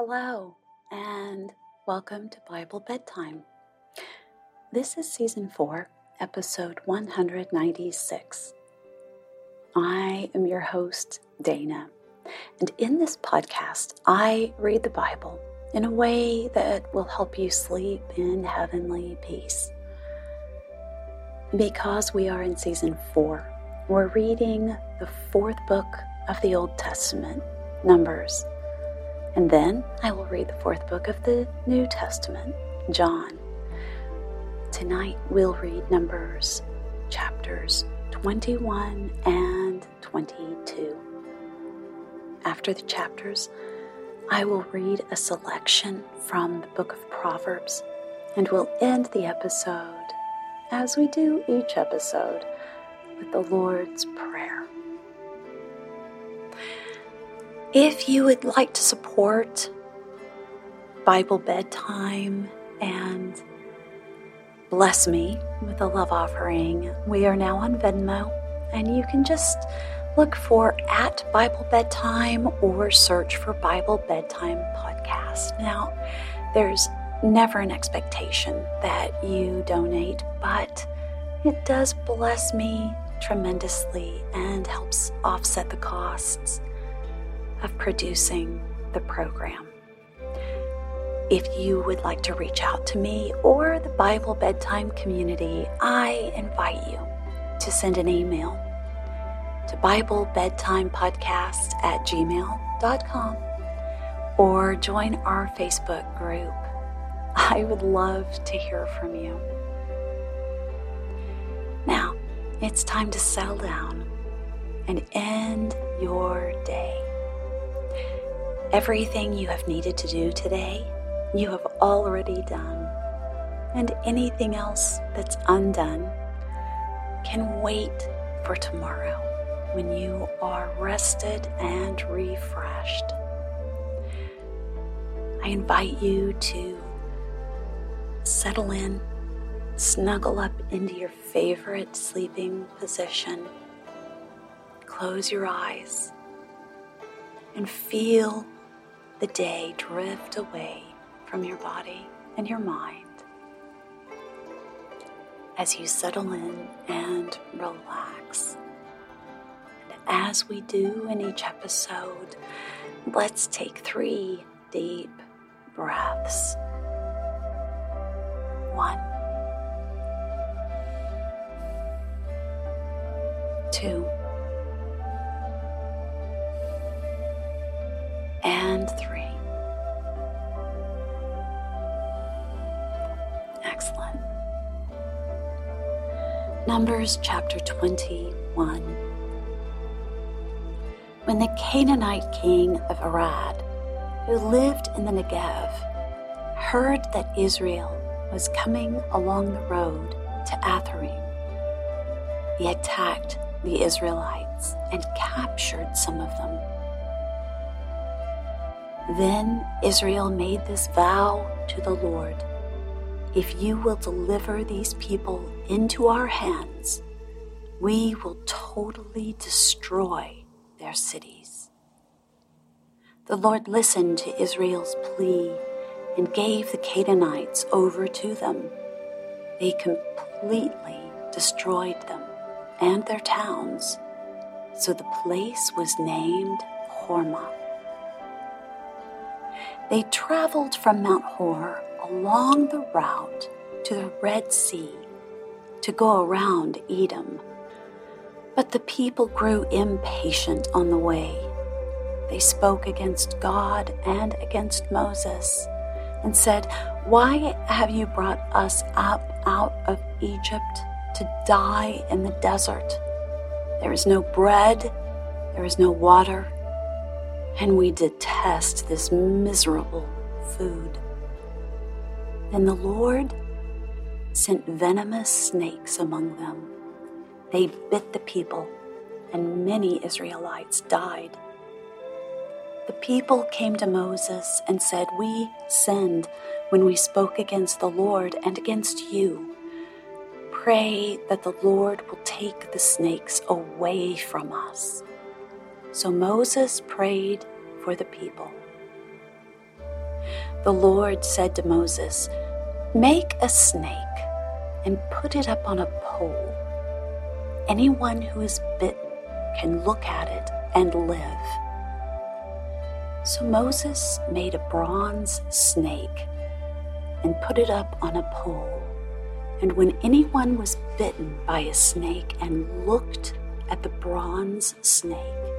Hello, and welcome to Bible Bedtime. This is Season 4, Episode 196. I am your host, Dana, and in this podcast, I read the Bible in a way that will help you sleep in heavenly peace. Because we are in Season 4, we're reading the fourth book of the Old Testament, Numbers and then I will read the fourth book of the New Testament, John. Tonight we'll read Numbers chapters 21 and 22. After the chapters, I will read a selection from the book of Proverbs and we'll end the episode, as we do each episode, with the Lord's If you would like to support Bible Bedtime and bless me with a love offering, we are now on Venmo, and you can just look for at Bible Bedtime or search for Bible Bedtime Podcast. Now, there's never an expectation that you donate, but it does bless me tremendously and helps offset the costs of producing the program. If you would like to reach out to me or the Bible Bedtime community, I invite you to send an email to Bible Bedtime Podcast at gmail.com or join our Facebook group. I would love to hear from you. Now, it's time to settle down and end your day. Everything you have needed to do today, you have already done. And anything else that's undone can wait for tomorrow when you are rested and refreshed. I invite you to settle in, snuggle up into your favorite sleeping position, close your eyes, and feel the day drift away from your body and your mind as you settle in and relax. And as we do in each episode, let's take three deep breaths. One, two, and three. Excellent. Numbers chapter 21. When the Canaanite king of Arad, who lived in the Negev, heard that Israel was coming along the road to Atharim, he attacked the Israelites and captured some of them. Then Israel made this vow to the Lord If you will deliver these people into our hands, we will totally destroy their cities. The Lord listened to Israel's plea and gave the Canaanites over to them. They completely destroyed them and their towns, so the place was named Hormah. They traveled from Mount Hor along the route to the Red Sea to go around Edom. But the people grew impatient on the way. They spoke against God and against Moses and said, Why have you brought us up out of Egypt to die in the desert? There is no bread, there is no water and we detest this miserable food. Then the Lord sent venomous snakes among them. They bit the people, and many Israelites died. The people came to Moses and said, We sinned when we spoke against the Lord and against you. Pray that the Lord will take the snakes away from us. So Moses prayed for the people. the Lord said to Moses, Make a snake and put it up on a pole. Anyone who is bitten can look at it and live. So Moses made a bronze snake and put it up on a pole. And when anyone was bitten by a snake and looked at the bronze snake,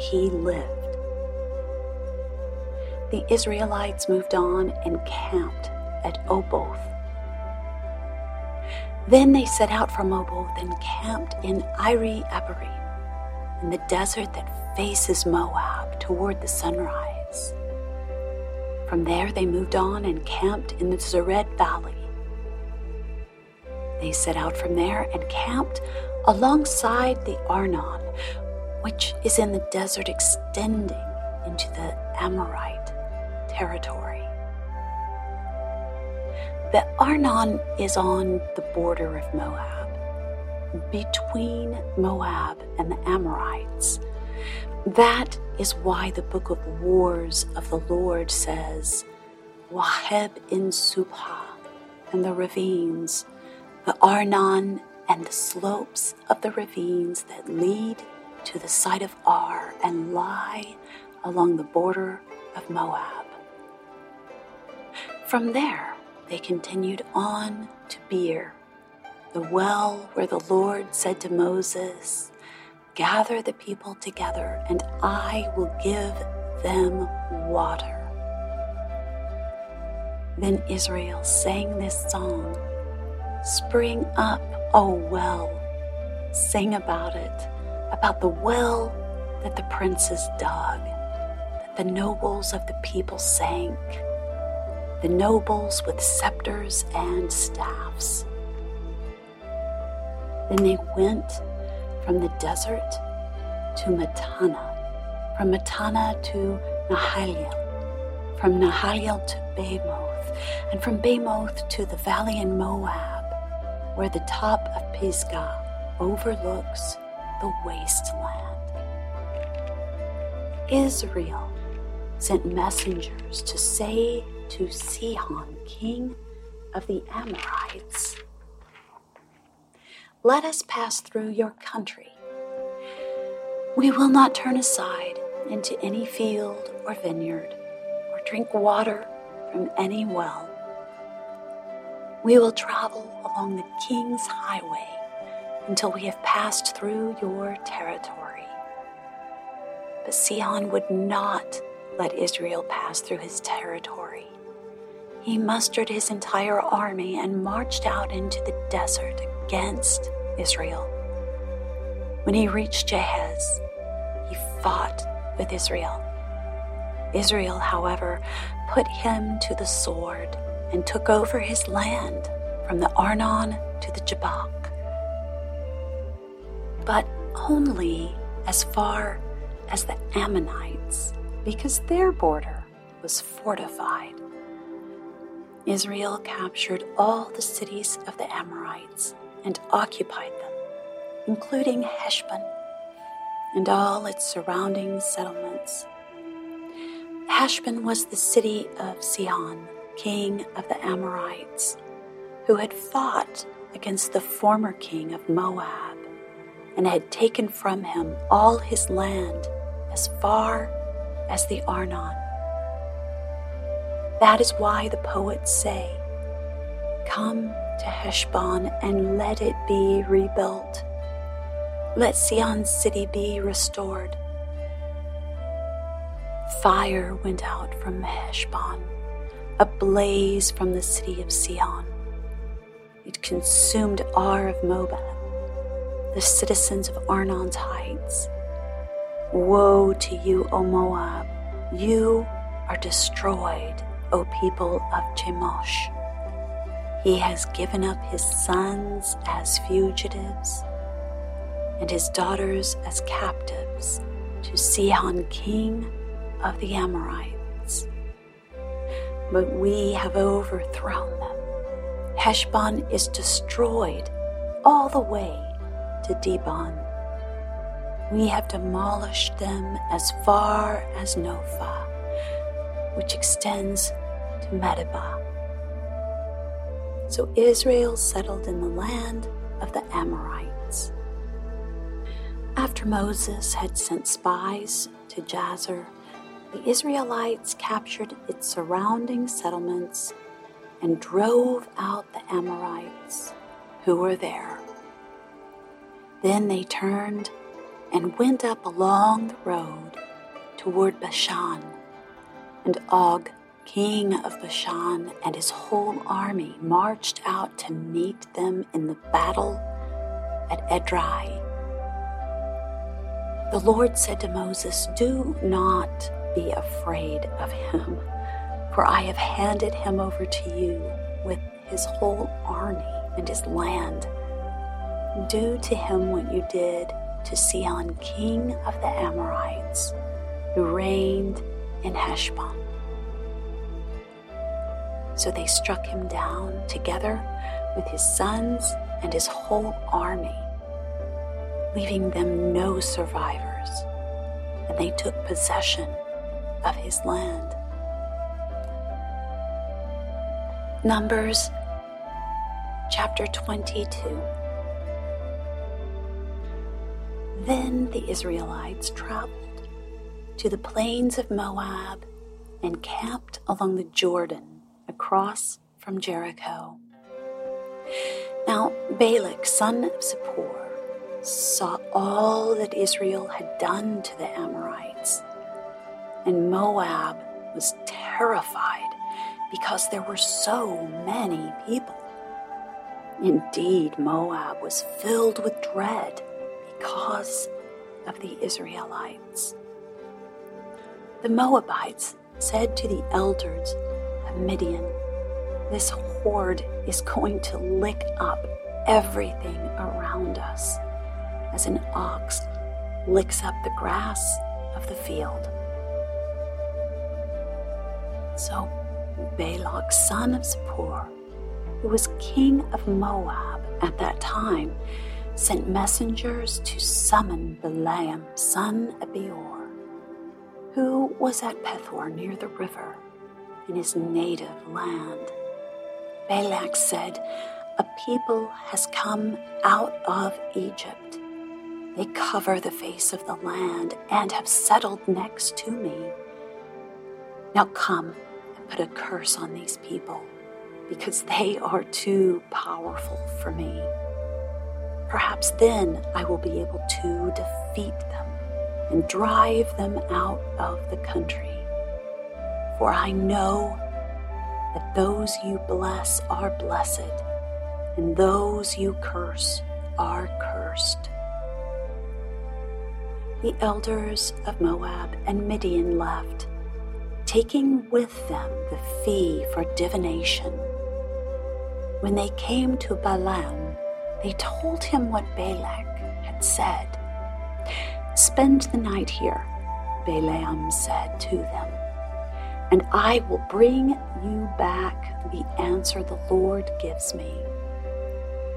he lived. The Israelites moved on and camped at Oboth. Then they set out from Oboth and camped in Iri Abarim, in the desert that faces Moab toward the sunrise. From there they moved on and camped in the Zered Valley. They set out from there and camped alongside the Arnon, which is in the desert extending into the Amorite territory. The Arnon is on the border of Moab, between Moab and the Amorites. That is why the book of Wars of the Lord says, Waheb in Suphah, and the ravines, the Arnon and the slopes of the ravines that lead to the site of Ar and lie along the border of Moab. From there, they continued on to Beer, the well where the Lord said to Moses, Gather the people together, and I will give them water. Then Israel sang this song Spring up, O well, sing about it, about the well that the princes dug, that the nobles of the people sank, the nobles with scepters and staffs. Then they went from the desert to Mattanah, from Mattanah to Nahaliel, from Nahaliel to Bamoth, and from Bamoth to the valley in Moab, where the top of Pisgah overlooks the wasteland. Israel sent messengers to say to Sihon, king of the Amorites, let us pass through your country. We will not turn aside into any field or vineyard or drink water from any well. We will travel along the king's highway until we have passed through your territory. But Sihon would not let Israel pass through his territory. He mustered his entire army and marched out into the desert against Israel. When he reached Jahaz, he fought with Israel. Israel, however, put him to the sword and took over his land from the Arnon to the Jabbok, but only as far as the Ammonites, because their border was fortified. Israel captured all the cities of the Amorites and occupied them, including Heshbon and all its surrounding settlements. Heshbon was the city of Sihon, king of the Amorites, who had fought against the former king of Moab and had taken from him all his land as far as the Arnon. That is why the poets say, Come to Heshbon and let it be rebuilt. Let Sihon's city be restored. Fire went out from Heshbon, a blaze from the city of Sihon. It consumed Ar of Moab, the citizens of Arnon's heights. Woe to you, O Moab! You are destroyed O people of Chemosh. He has given up his sons as fugitives and his daughters as captives to Sihon, king of the Amorites. But we have overthrown them. Heshbon is destroyed all the way to Dibon. We have demolished them as far as Nophah which extends to Medeba. So Israel settled in the land of the Amorites. After Moses had sent spies to Jazer, the Israelites captured its surrounding settlements and drove out the Amorites who were there. Then they turned and went up along the road toward Bashan, and Og, king of Bashan, and his whole army marched out to meet them in the battle at Edrei. The Lord said to Moses, Do not be afraid of him, for I have handed him over to you with his whole army and his land. Do to him what you did to Sihon, king of the Amorites, who reigned in Heshbon. So they struck him down together with his sons and his whole army, leaving them no survivors, and they took possession of his land. Numbers chapter 22. Then the Israelites traveled to the plains of Moab and camped along the Jordan across from Jericho. Now Balak, son of Zippor, saw all that Israel had done to the Amorites, and Moab was terrified because there were so many people. Indeed, Moab was filled with dread because of the Israelites. The Moabites said to the elders of Midian, This horde is going to lick up everything around us, as an ox licks up the grass of the field. So Balak, son of Zippor, who was king of Moab at that time, sent messengers to summon Balaam, son of Beor, who was at Pethor near the river in his native land. Balak said, A people has come out of Egypt. They cover the face of the land and have settled next to me. Now come and put a curse on these people because they are too powerful for me. Perhaps then I will be able to defeat them and drive them out of the country. For I know that those you bless are blessed, and those you curse are cursed. The elders of Moab and Midian left, taking with them the fee for divination when they came to Balaam, they told him what Balak had said. Spend the night here, Balaam said to them, and I will bring you back the answer the Lord gives me.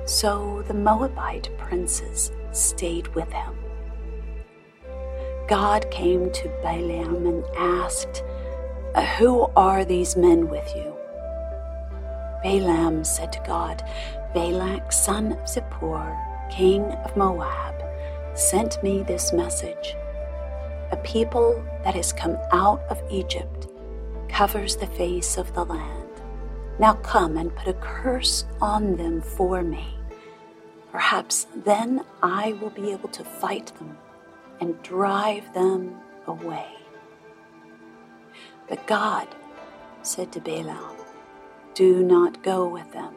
So the Moabite princes stayed with him. God came to Balaam and asked, Who are these men with you? Balaam said to God, Balak, son of Zippor, king of Moab, sent me this message. A people that has come out of Egypt covers the face of the land. Now come and put a curse on them for me. Perhaps then I will be able to fight them and drive them away. But God said to Balaam, do not go with them.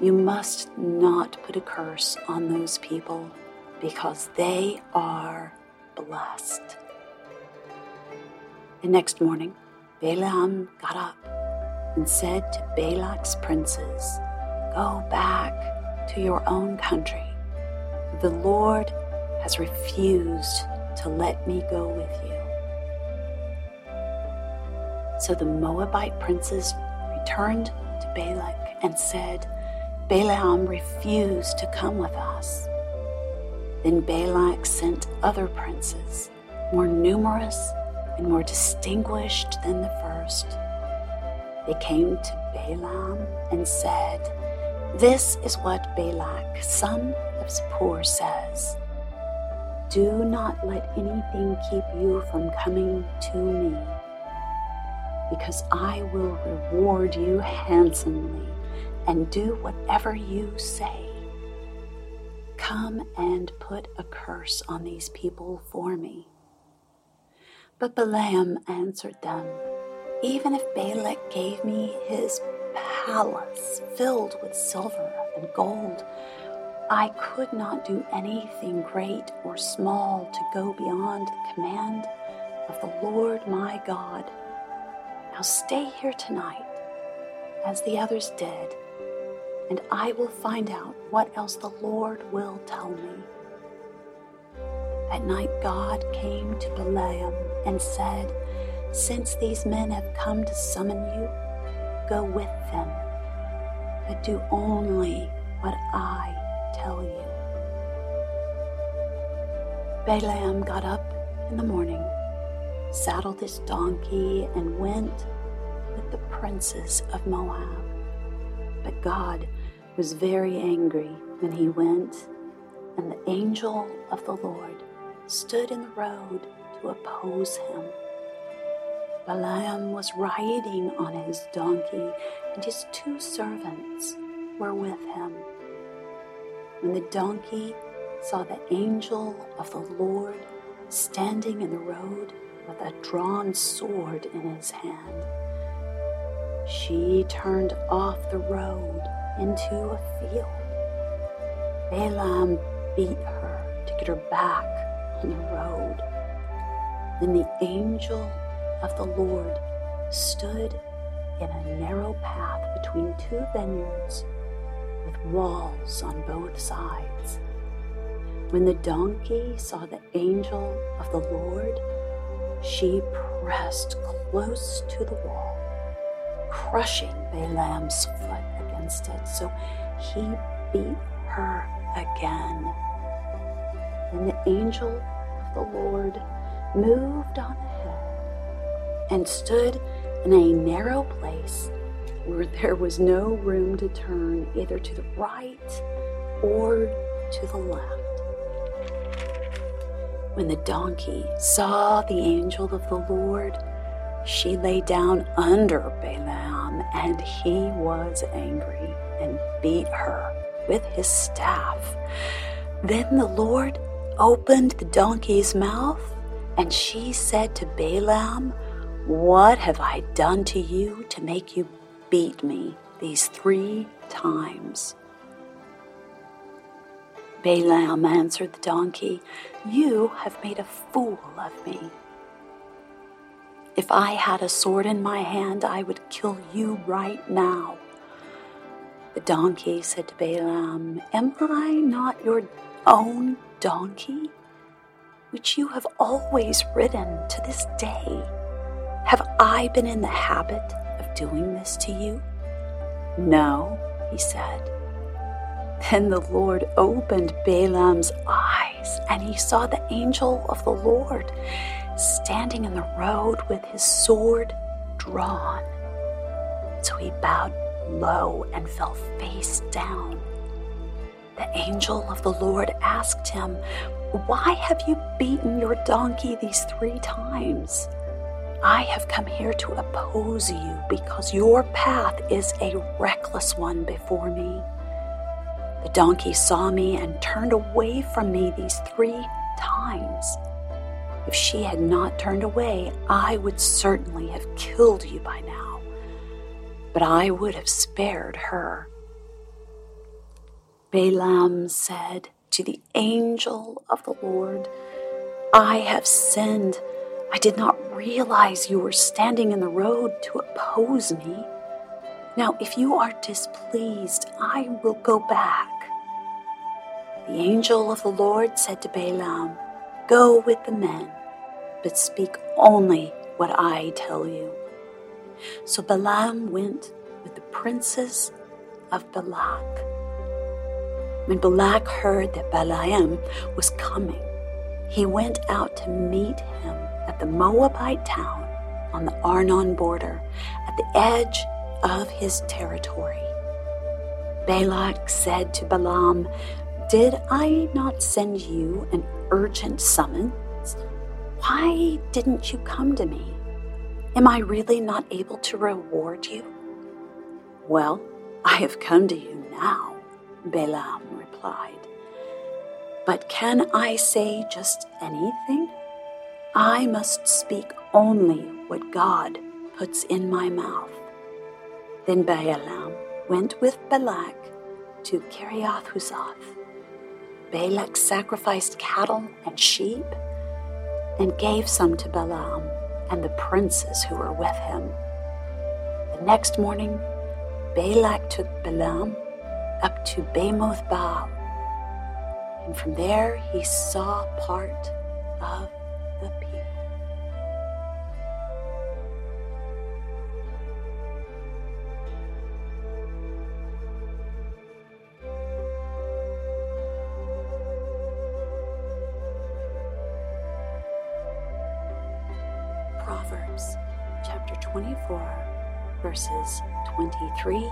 You must not put a curse on those people because they are blessed. The next morning, Balaam got up and said to Balak's princes, Go back to your own country. The Lord has refused to let me go with you. So the Moabite princes turned to Balak and said, Balaam refused to come with us. Then Balak sent other princes, more numerous and more distinguished than the first. They came to Balaam and said, This is what Balak, son of Zippor, says. Do not let anything keep you from coming to me, because I will reward you handsomely and do whatever you say. Come and put a curse on these people for me. But Balaam answered them, Even if Balak gave me his palace filled with silver and gold, I could not do anything great or small to go beyond the command of the Lord my God. Now stay here tonight, as the others did, and I will find out what else the Lord will tell me. At night, God came to Balaam and said, Since these men have come to summon you, go with them, but do only what I tell you. Balaam got up in the morning, saddled his donkey, and went with the princes of Moab. But God was very angry when he went, and the angel of the Lord stood in the road to oppose him. Balaam was riding on his donkey, and his two servants were with him. When the donkey saw the angel of the Lord standing in the road with a drawn sword in his hand, she turned off the road into a field. Balaam beat her to get her back on the road. Then the angel of the Lord stood in a narrow path between two vineyards with walls on both sides. When the donkey saw the angel of the Lord, she pressed close to the wall, crushing Balaam's foot against it. So he beat her again. And the angel of the Lord moved on ahead and stood in a narrow place where there was no room to turn either to the right or to the left. When the donkey saw the angel of the Lord, she lay down under Balaam, and he was angry and beat her with his staff. Then the Lord opened the donkey's mouth, and she said to Balaam, What have I done to you to make you beat me these three times. Balaam answered the donkey, You have made a fool of me. If I had a sword in my hand, I would kill you right now. The donkey said to Balaam, Am I not your own donkey, which you have always ridden to this day? Have I been in the habit of doing this to you? No, he said. Then the Lord opened Balaam's eyes, and he saw the angel of the Lord standing in the road with his sword drawn. So he bowed low and fell face down. The angel of the Lord asked him, Why have you beaten your donkey these three times? I have come here to oppose you because your path is a reckless one before me. The donkey saw me and turned away from me these three times. If she had not turned away, I would certainly have killed you by now, but I would have spared her. Balaam said to the angel of the Lord, I have sinned I did not realize you were standing in the road to oppose me. Now, if you are displeased, I will go back. The angel of the Lord said to Balaam, Go with the men, but speak only what I tell you. So Balaam went with the princes of Balak. When Balak heard that Balaam was coming, he went out to meet him at the Moabite town on the Arnon border at the edge of his territory. Balak said to Balaam, Did I not send you an urgent summons? Why didn't you come to me? Am I really not able to reward you? Well, I have come to you now, Balaam replied. But can I say just anything? I must speak only what God puts in my mouth. Then Balaam went with Balak to Kiriath Huzoth. Balak sacrificed cattle and sheep and gave some to Balaam and the princes who were with him. The next morning, Balak took Balaam up to Bamoth Baal, and from there he saw part of 24, verses 23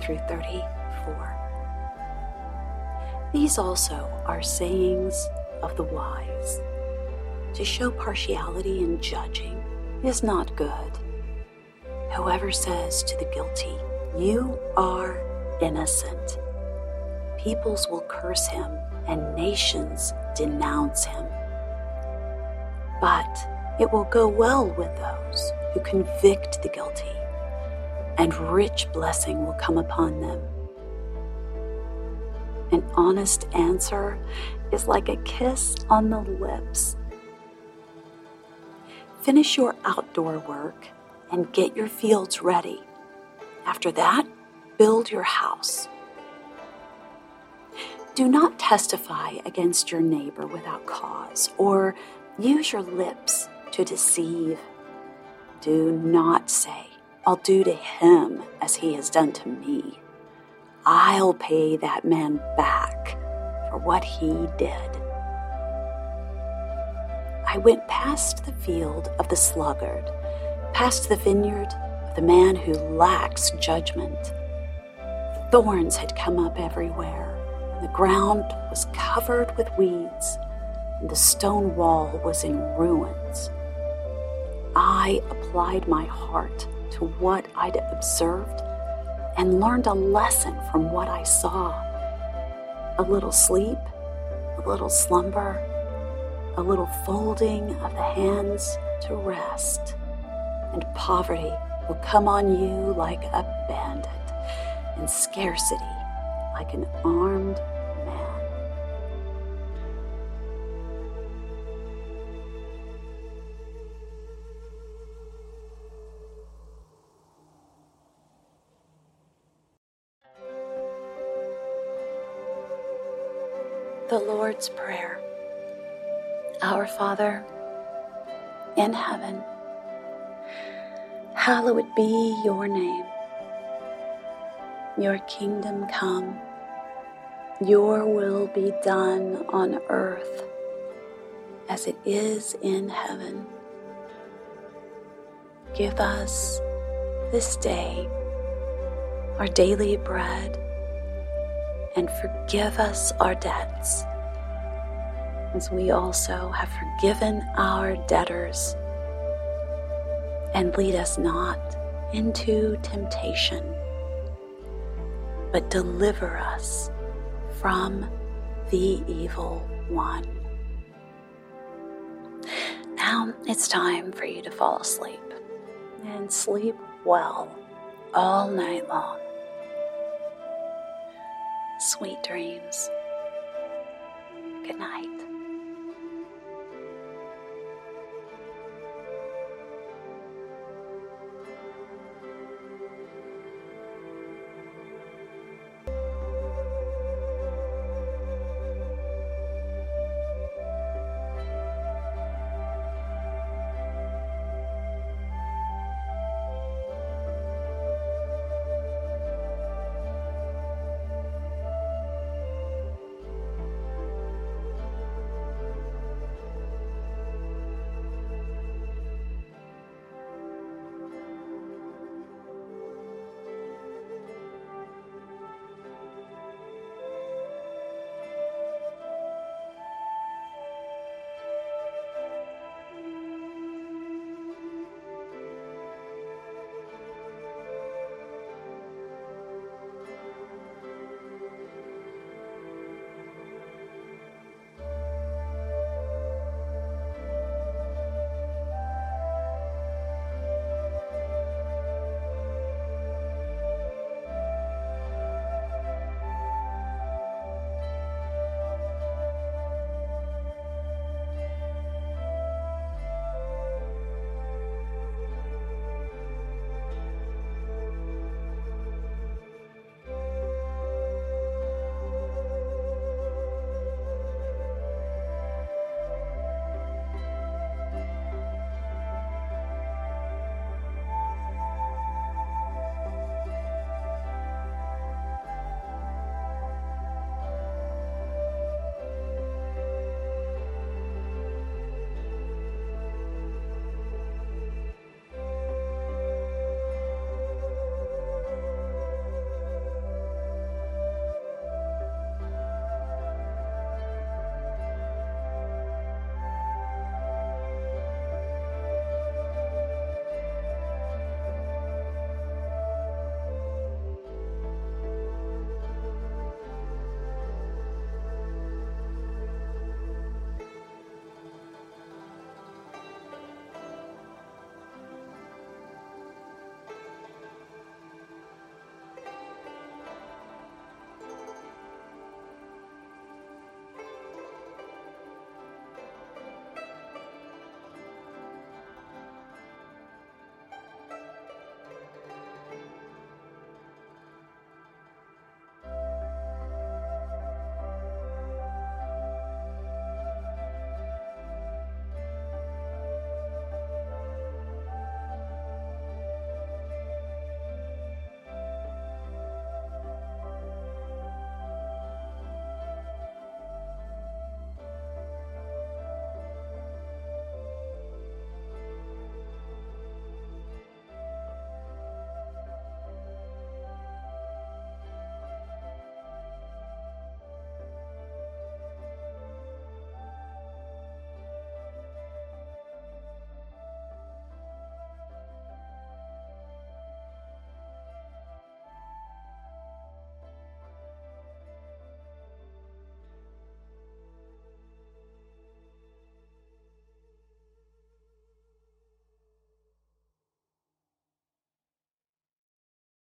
through 34. These also are sayings of the wise. To show partiality in judging is not good. Whoever says to the guilty, You are innocent, peoples will curse him and nations denounce him. But it will go well with those who convict the guilty, and rich blessing will come upon them. An honest answer is like a kiss on the lips. Finish your outdoor work and get your fields ready. After that, build your house. Do not testify against your neighbor without cause, or use your lips to deceive. Do not say, I'll do to him as he has done to me. I'll pay that man back for what he did. I went past the field of the sluggard, past the vineyard of the man who lacks judgment. Thorns had come up everywhere, and the ground was covered with weeds, and the stone wall was in ruins. I applied my heart to what I'd observed and learned a lesson from what I saw. A little sleep, a little slumber, a little folding of the hands to rest, and poverty will come on you like a bandit, and scarcity like an armed Lord's Prayer. Our Father in heaven, hallowed be your name. Your kingdom come, your will be done on earth as it is in heaven. Give us this day our daily bread and forgive us our debts, as we also have forgiven our debtors. And lead us not into temptation, but deliver us from the evil one. Now it's time for you to fall asleep and sleep well all night long. Sweet dreams. Good night.